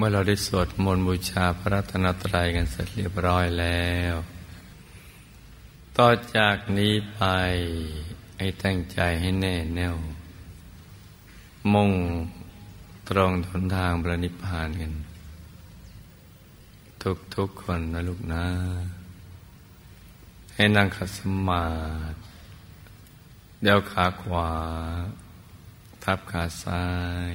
เมื่อเราได้สวดมนต์บูชาพระรัตนตรัยกันเสร็จเรียบร้อยแล้ว ต่อจากนี้ไปให้ตั้งใจให้แน่แน่ว มุ่งตรงทนทางพระนิพพานกัน ทุกทุกคนนะลูกนะ ให้นั่งขัดสมาธิเดี๋ยวขาขวา ทับขาซ้าย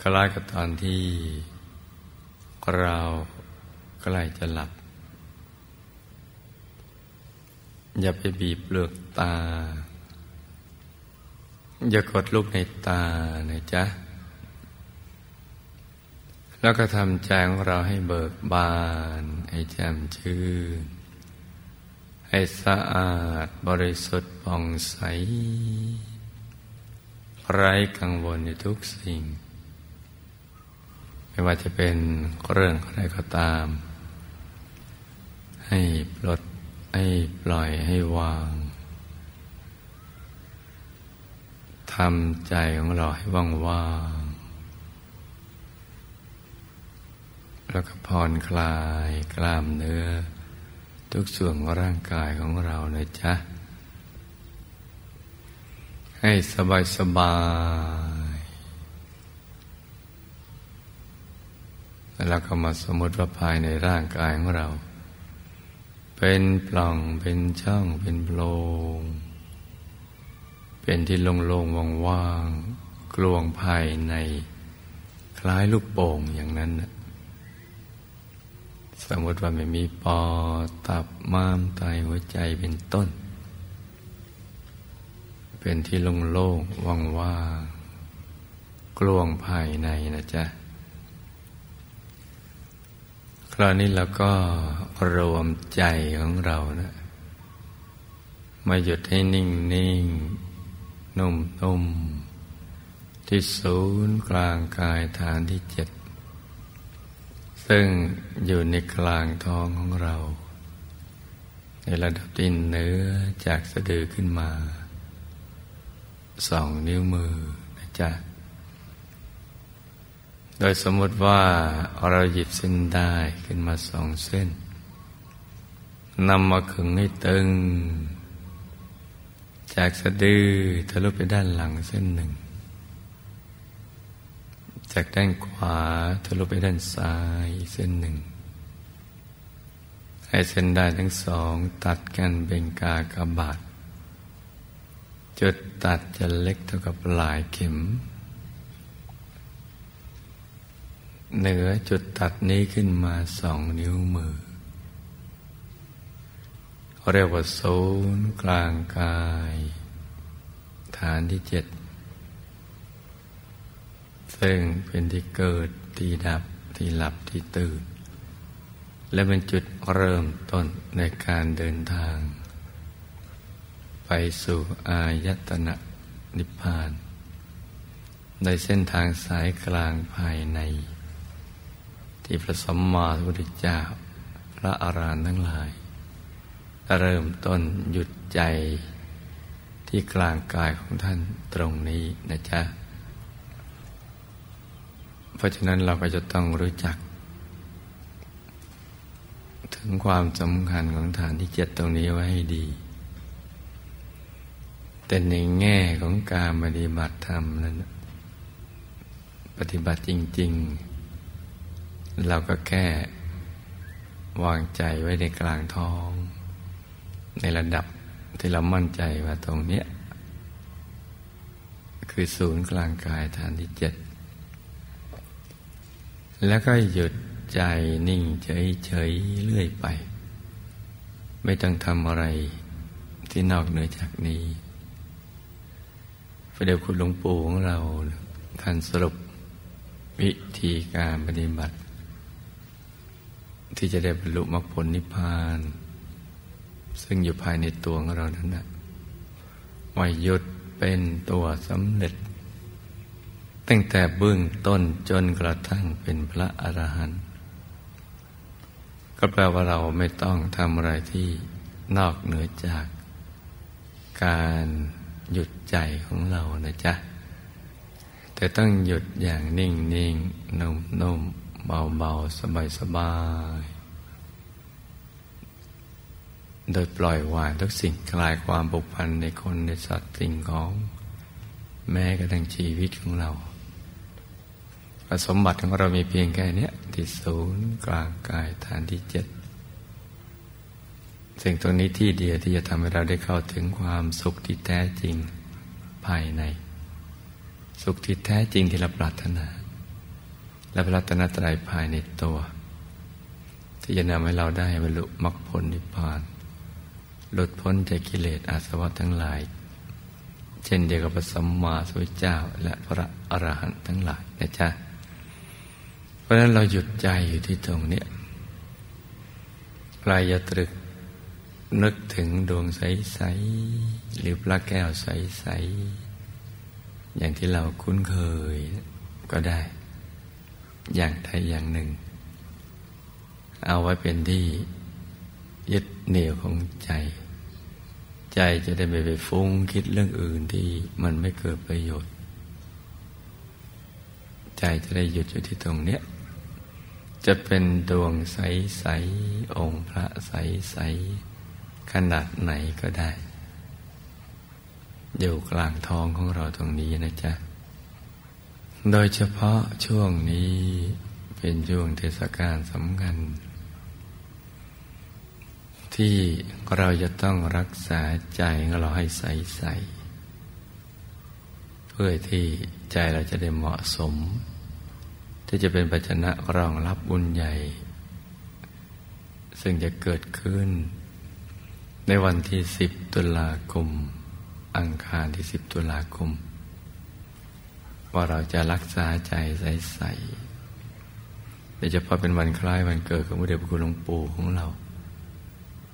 คล้ายกับตอนที่เราใกล้จะหลับ อย่าไปบีบเปลือกตา อย่ากดลูกในตานะจ๊ะ แล้วก็ทำใจของเราให้เบิกบาน ให้แจ่มชื่น ให้สะอาดบริสุทธิ์ผ่องใส ไร้กังวลในทุกสิ่ง ไม่ว่าจะเป็นเรื่องอะไรก็ตาม ให้ปลดให้ปล่อยให้วางทำใจของเราให้ว่างว่างแล้วก็ผ่อนคลายกล้ามเนื้อ ทุกส่วนของร่างกายของเรานะจ๊ะ ให้สบายสบาย แล้วก็มาสมมติว่าภายในร่างกายของเรา เป็นปล่องเป็นช่องเป็นโพรงเป็นที่โล่งๆว่างๆกลวงภายใน คล้ายลูกโป่งอย่างนั้นนะสมมติว่าไม่มีปอตับม้ามไตหัวใจเป็นต้น เป็นที่โล่งๆว่างๆกลวงภายในนะจ๊ะ ค ราวนี้เราก็รวมใจของเรานะมาหยุดให้นิ่งนิ่งนุ่มนุ่มที่ศูนย์กลางกายฐานที่เจ็ดซึ่งอยู่ในกลางท้องของเรา ในระดับที่เนื้อจากสะดือขึ้นมาสองนิ้วมือนะจ๊ะ โดยสมมติว่าเราหยิบเส้นได้ขึ้นมาสองเส้นนำมาขึงให้ตึง จากสะดือทะลุไปด้านหลังเส้นหนึ่ง จากด้านขวาทะลุไปด้านซ้ายเส้นหนึ่ง ให้เส้นได้ทั้งสองตัดกันเป็นกากบาทจุดตัดจะเล็กเท่ากับปลายเข็ม เหนือจุดตัดนี้ขึ้นมาสองนิ้วมือ เรียกว่าศูนย์กลางกาย ฐานที่เจ็ด ซึ่งเป็นที่เกิดที่ดับที่หลับที่ตื่น และเป็นจุดเริ่มต้นในการเดินทาง ไปสู่อายตนะนิพพาน ในเส้นทางสายกลางภายใน ที่พระสัมมาสัมพุทธเจ้า พระอารหันต์ทั้งหลาย เริ่มต้นหยุดใจที่กลางกายของท่านตรงนี้นะจ๊ะ เพราะฉะนั้นเราก็จะต้องรู้จัก ถึงความสำคัญของฐานที่เจ็ดตรงนี้ไว้ให้ดี แต่ในแง่ของการปฏิบัติธรรมนั้น ปฏิบัติจริง ๆ เราก็แค่วางใจไว้ในกลางท้อง ในระดับที่เรามั่นใจว่าตรงเนี้ย คือศูนย์กลางกายฐานที่เจ็ด แล้วก็หยุดใจนิ่งเฉยๆเรื่อยไป ไม่ต้องทำอะไรที่นอกเหนือจากนี้พระเดชคุณหลวงปู่ของเราท่านสรุปวิธีการปฏิบัติ ที่จะได้บรรลุมรรคผลนิพพาน ซึ่งอยู่ภายในตัวของเรานั้นนะว่าหยุดเป็นตัวสำเร็จ ตั้งแต่เบื้องต้นจนกระทั่งเป็นพระอรหันต์ก็แปลว่าเราไม่ต้องทำอะไรที่นอกเหนือจาก การหยุดใจของเรานะจ๊ะ แต่ต้องหยุดอย่างนิ่งนิ่งนุ่มนุ่ม เบาเบาสบายสบายโดยปล่อยวางทุกสิ่งคลายความผูกพันในคนในสัตว์สิ่งของแม้กระทั่งชีวิตของเราสมบัติของเรามีเพียงแค่นี้ที่ศูนย์กลางกายฐานที่เจ็ดสิ่งตรงนี้ที่เดียวที่จะทำให้เราได้เข้าถึงความสุขที่แท้จริงภายใน สุขที่แท้จริงที่เราปรารถนา และพระรัตนตรัยภายในตัว ที่จะนำให้เราได้บรรลุมรรคผลนิพพาน หลุดพ้นจากกิเลสอาสวะทั้งหลาย เช่นเดียวกับพระสัมมาสัมพุทธเจ้า และพระอรหันต์ทั้งหลายนะจ๊ะ เพราะฉะนั้นเราหยุดใจอยู่ที่ตรงนี้ปลายยตรึกนึกถึงดวงใส ๆ หรือพระแก้วใส ๆ อย่างที่เราคุ้นเคยก็ได้ อย่างใดอย่างหนึ่ง เอาไว้เป็นที่ยึดเหนี่ยวของใจ ใจจะได้ไม่ไปฟุ้งคิดเรื่องอื่นที่มันไม่เกิดประโยชน์ ใจจะได้หยุดอยู่ที่ตรงเนี้ยจะเป็นดวงใส ๆ องค์พระใส ๆ ขนาดไหนก็ได้ อยู่กลางท้องของเราตรงนี้นะจ๊ะ โดยเฉพาะช่วงนี้เป็นช่วงเทศกาลสำคัญ ที่เราจะต้องรักษาใจของเราให้ใสใสเพื่อที่ใจเราจะได้เหมาะสม ที่จะเป็นปัจจนะรองรับบุญใหญ่ ซึ่งจะเกิดขึ้น ในวันที่สิบตุลาคม อังคารที่สิบตุลาคม ว่าเราจะรักษาใจใสๆโดยเฉพาะเป็นวันคล้ายวันเกิดของพระเดชพระคุณหลวงปู่ของเรา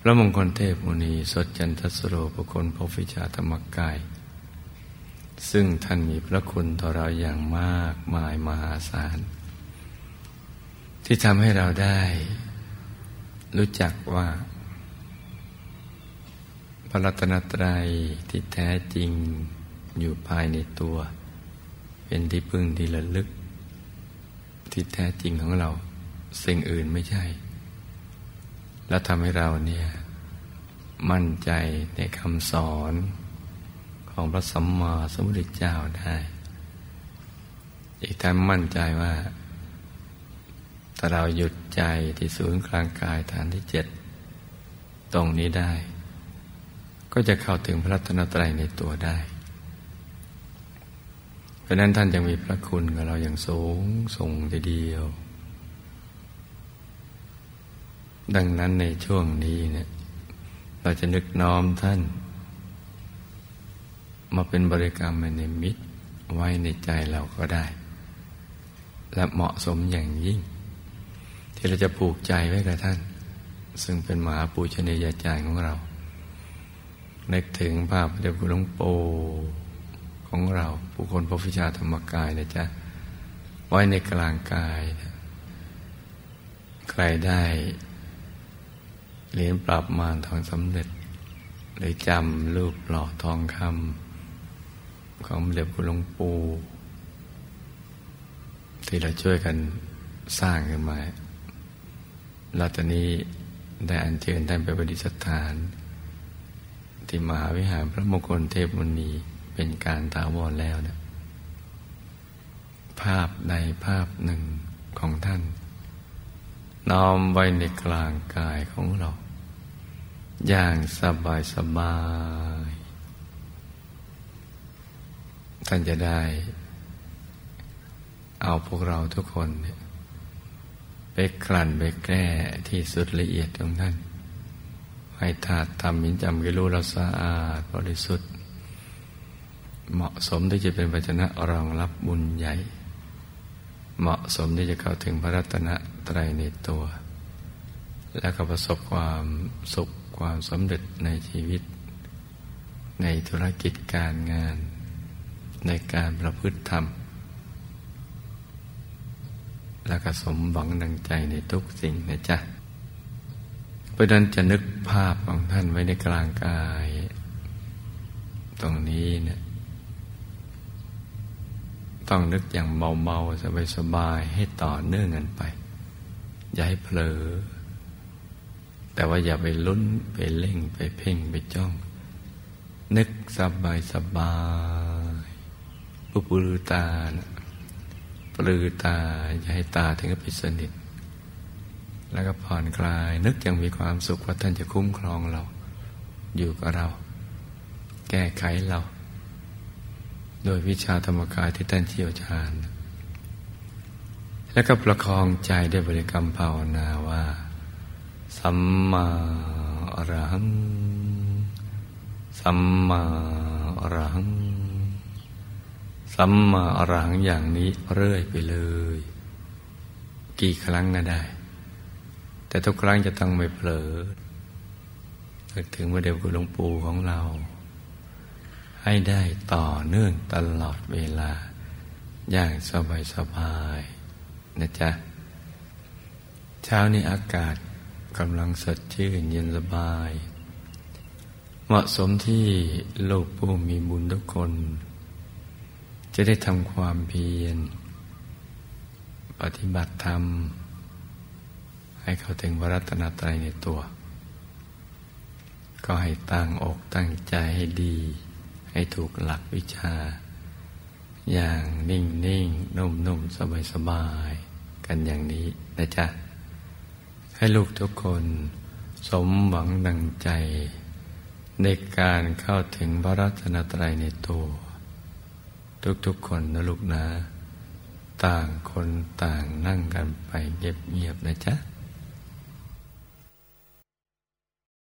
พระมงคลเทพมุนีสดจันทสโรพระคนพฟิชาธรรมกาย ซึ่งท่านมีพระคุณต่อเราอย่างมากมายมหาศาล ที่ทำให้เราได้ รู้จักว่าพระรัตนตรัยที่แท้จริงอยู่ภายในตัว เป็นที่พึ่งที่ระลึก ที่แท้จริงของเรา สิ่งอื่นไม่ใช่ แล้วทำให้เราเนี่ย มั่นใจในคำสอนของพระสัมมาสัมพุทธเจ้าได้ อีกทั้งมั่นใจว่าถ้าเราหยุดใจที่ศูนย์กลางกายฐานที่เจ็ดตรงนี้ได้ ก็จะเข้าถึงพระรัตนตรัยในตัวได้ ราะนั้นท่านยังมีพระคุณกับเราอย่างสูงส่งทีเดียว ดังนั้นในช่วงนี้เนี่ยเราจะนึกน้อมท่าน มาเป็นบริกรรมในมิตรไว้ในใจเราก็ได้ และเหมาะสมอย่างยิ่ง ที่เราจะผูกใจไว้กับท่าน ซึ่งเป็นมหาปูชนียาจารย์ของเรานึกถึงภาพเดชคุณหลวงปู่ ของเรา ผู้คนพระฟิชาธรรมกายนะจ๊ะ ไว้ในกลางกายใครได้เหรียญปรับมารทองสำเร็จหรือจำรูปหล่อทองคำของเดชคุณหลวงปู่ที่เราช่วยกันสร้างขึ้นมาแล้วตอนนี้ได้อัญเชิญท่านไปประดิษฐาน ที่มหาวิหารพระมงคลเทพมุนี เป็นการตาวรแล้วนะภาพใดภาพหนึ่งของท่าน น้อมไว้ในกลางกายของเรา อย่างสบายสบาย ท่านจะได้ เอาพวกเราทุกคนเนี่ยไปกลั่นไปแก้ที่สุดละเอียดของท่านให้ธาตุทำมินจำกิรู้เราสะอาดบริสุทธิ์ เหมาะสมที่จะเป็นปัจนะรองรับบุญใหญ่ เหมาะสมที่จะเข้าถึงพระรัตนตรัยในตัว และก็ประสบความสุขความสำเร็จในชีวิต ในธุรกิจการงาน ในการประพฤติธรรม และก็สมหวังดังใจในทุกสิ่งนะจ๊ะเพราะนั้นจะนึกภาพของท่านไว้ในกลางกาย ตรงนี้เนี่ย ต้องนึกอย่างเบาๆสบายๆให้ต่อเนื่องกันไป อย่าให้เผลอ แต่ว่าอย่าไปลุ้นไปเล่งไปเพ่งไปจ้อง นึกสบายสบายปุปลือตาปลือตา อย่าให้ตาถึงกับปิดสนิท แล้วก็ผ่อนคลาย นึกอย่างมีความสุขว่าท่านจะคุ้มครองเรา อยู่กับเรา แก้ไขเรา โดยวิชาธรรมกายที่ท่านเชี่ยวชาญ แล้วก็ประคองใจด้วยบริกรรมภาวนาว่า สัมมาอรหัง สัมมาอรหัง สัมมาอรหังอย่างนี้เรื่อยไปเลย กี่ครั้งก็ได้ แต่ทุกครั้งจะต้องไม่เผลอนึกถึงพระเดชคุณหลวงปู่ของเรา ให้ได้ต่อเนื่องตลอดเวลา อย่างสบายสบายนะจ๊ะ เช้านี้อากาศกำลังสดชื่นเย็นสบาย เหมาะสมที่ลูกผู้มีบุญทุกคน จะได้ทำความเพียร ปฏิบัติธรรม ให้เข้าถึงวรัตนตรัยในตัว ก็ให้ตั้งอกตั้งใจให้ดี ให้ถูกหลักวิชา อย่างนิ่งนิ่งนุ่มนุ่มสบายสบายกันอย่างนี้นะจ๊ะ ให้ลูกทุกคนสมหวังดังใจ ในการเข้าถึงพระรัตนตรัยในตัว ทุกๆคนนะลูกนะ ต่างคนต่างนั่งกันไปเงียบๆนะจ๊ะ